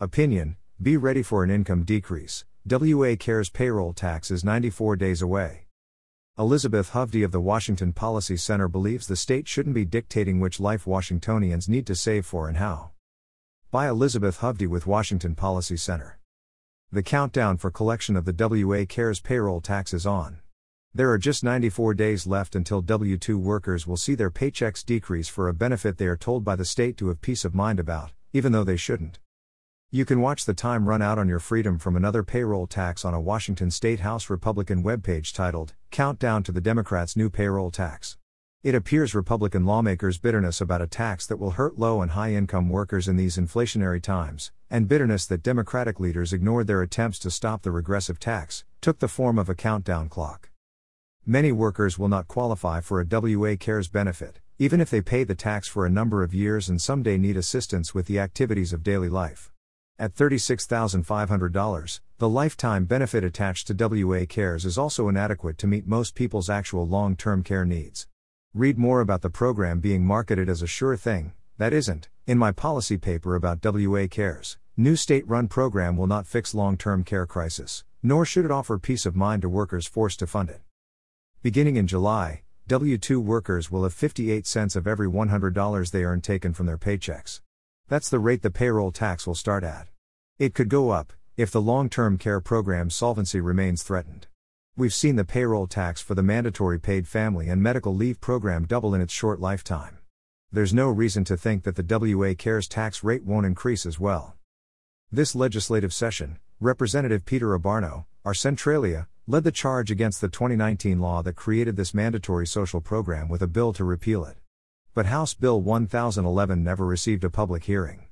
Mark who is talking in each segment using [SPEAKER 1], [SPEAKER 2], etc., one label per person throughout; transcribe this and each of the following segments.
[SPEAKER 1] Opinion Be ready for an income decrease. WA Cares payroll tax is 94 days away. Elizabeth Hovde of the Washington Policy Center believes the state shouldn't be dictating which life Washingtonians need to save for and how. By Elizabeth Hovde with Washington Policy Center. The countdown for collection of the WA Cares payroll tax is on. There are just 94 days left until W 2 workers will see their paychecks decrease for a benefit they are told by the state to have peace of mind about, even though they shouldn't. You can watch the time run out on your freedom from another payroll tax on a Washington State House Republican webpage titled, Countdown to the Democrats' New Payroll Tax. It appears Republican lawmakers' bitterness about a tax that will hurt low and high income workers in these inflationary times, and bitterness that Democratic leaders ignored their attempts to stop the regressive tax, took the form of a countdown clock. Many workers will not qualify for a WA Cares benefit, even if they pay the tax for a number of years and someday need assistance with the activities of daily life. At $36,500, the lifetime benefit attached to WA Cares is also inadequate to meet most people's actual long term care needs. Read more about the program being marketed as a sure thing, that isn't, in my policy paper about WA Cares. New state run program will not fix long term care crisis, nor should it offer peace of mind to workers forced to fund it. Beginning in July, W 2 workers will have 58 cents of every $100 they earn taken from their paychecks. That's the rate the payroll tax will start at. It could go up, if the long term care program's solvency remains threatened. We've seen the payroll tax for the mandatory paid family and medical leave program double in its short lifetime. There's no reason to think that the WA CARES tax rate won't increase as well. This legislative session, Representative Peter Abbarno, our Centralia, led the charge against the 2019 law that created this mandatory social program with a bill to repeal it but House Bill 1011 never received a public hearing.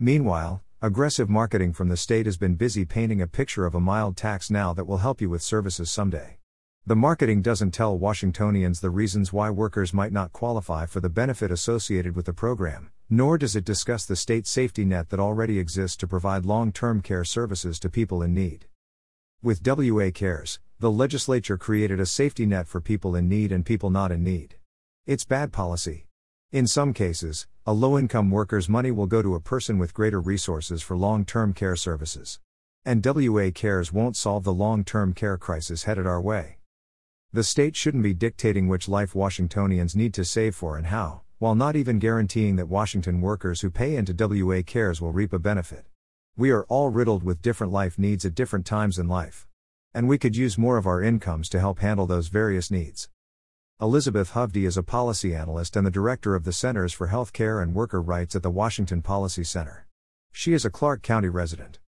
[SPEAKER 1] Meanwhile, aggressive marketing from the state has been busy painting a picture of a mild tax now that will help you with services someday. The marketing doesn't tell Washingtonians the reasons why workers might not qualify for the benefit associated with the program, nor does it discuss the state safety net that already exists to provide long term care services to people in need. With WA Cares, the legislature created a safety net for people in need and people not in need. It's bad policy. In some cases, a low income worker's money will go to a person with greater resources for long term care services. And WA Cares won't solve the long term care crisis headed our way. The state shouldn't be dictating which life Washingtonians need to save for and how, while not even guaranteeing that Washington workers who pay into WA Cares will reap a benefit. We are all riddled with different life needs at different times in life. And we could use more of our incomes to help handle those various needs. Elizabeth Hovde is a policy analyst and the director of the Centers for Healthcare and Worker Rights at the Washington Policy Center. She is a Clark County resident.